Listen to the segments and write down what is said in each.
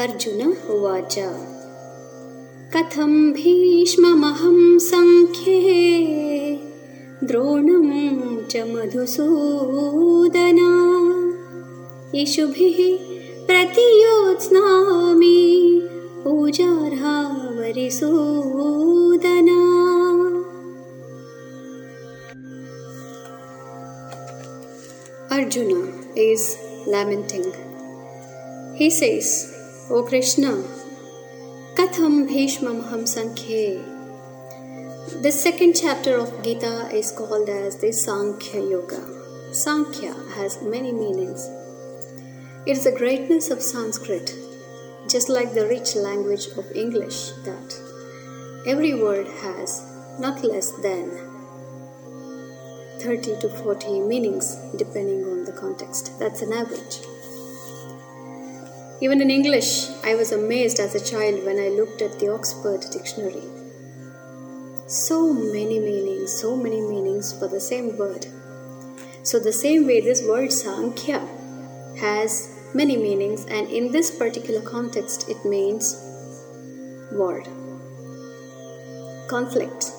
अर्जुन उवाच। कथं भीष्ममहं सङ्ख्ये द्रोणं च Madhusudana. इषुभिः प्रतियोत्स्नामि पूजार्हावरिसूदना Arjuna is lamenting. He says, O Krishna, Katham Bhishmam Sankhye. The second chapter of Gita is called as the Sankhya Yoga. Sankhya has many meanings. It is the greatness of Sanskrit, just like the rich language of English, that every word has not less than 30 to 40 meanings depending on the context. That's an average. Even in English, I was amazed as a child when I looked at the Oxford Dictionary. So many meanings, so many meanings for the same word. So, the same way, this word Sankhya has many meanings, and in this particular context, it means war, conflict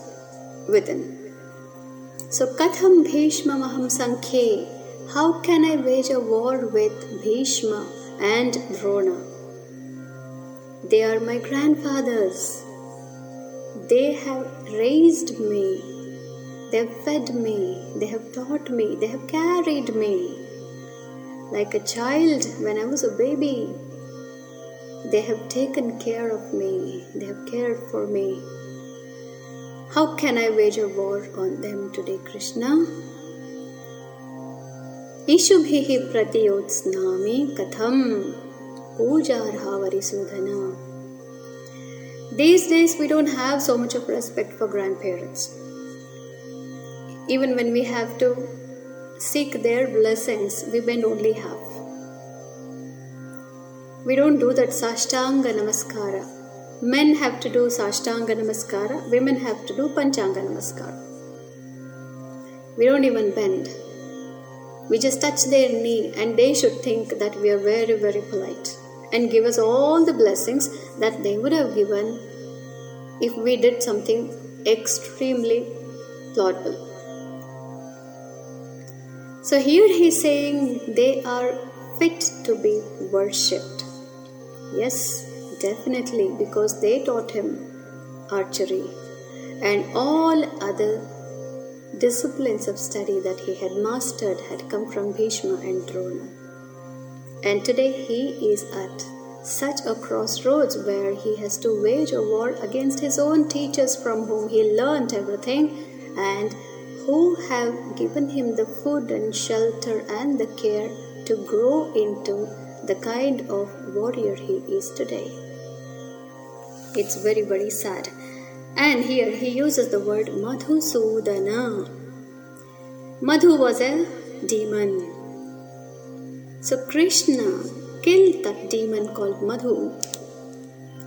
within. So, Katham Bhishma Maham Sankhye. How can I wage a war with Bhishma and Drona? They are my grandfathers. They have raised me. They have fed me. They have taught me. They have carried me. Like a child when I was a baby. They have taken care of me. They have cared for me. How can I wage a war on them today, Krishna? ಇಶುಭಿಃ ಪ್ರತಿಯೋತ್ಸ್ನಾಮಿ ಕಥಂ ಪೂಜಾರ್ಹಾವರಿಸೋಧನ These days, we don't have so much of respect for grandparents. Even when we have to seek their blessings, we bend only half. We don't do that Sashtanga Namaskara. Men have to do Sashtanga Namaskara, women have to do Panchanga Namaskara. We don't even bend. We just touch their knee, and they should think that we are very, very polite and give us all the blessings that they would have given if we did something extremely laudable. So here he's saying they are fit to be worshipped. Yes, definitely, because they taught him archery and all other disciplines of study that he had mastered had come from Bhishma and Drona. And today he is at such a crossroads where he has to wage a war against his own teachers from whom he learnt everything and who have given him the food and shelter and the care to grow into the kind of warrior he is today. It's very, very sad. And here he uses the word Madhusudana. Madhu was a demon. So Krishna killed that demon called Madhu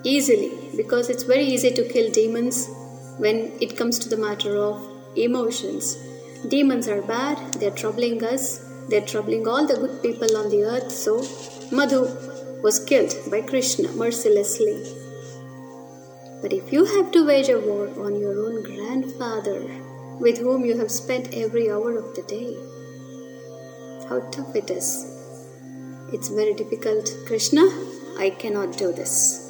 easily because it's very easy to kill demons when it comes to the matter of emotions. Demons are bad, they're troubling us, they're troubling all the good people on the earth. So Madhu was killed by Krishna mercilessly. But if you have to wage a war on your own grandfather, with whom you have spent every hour of the day, how tough it is. It's very difficult. Krishna, I cannot do this.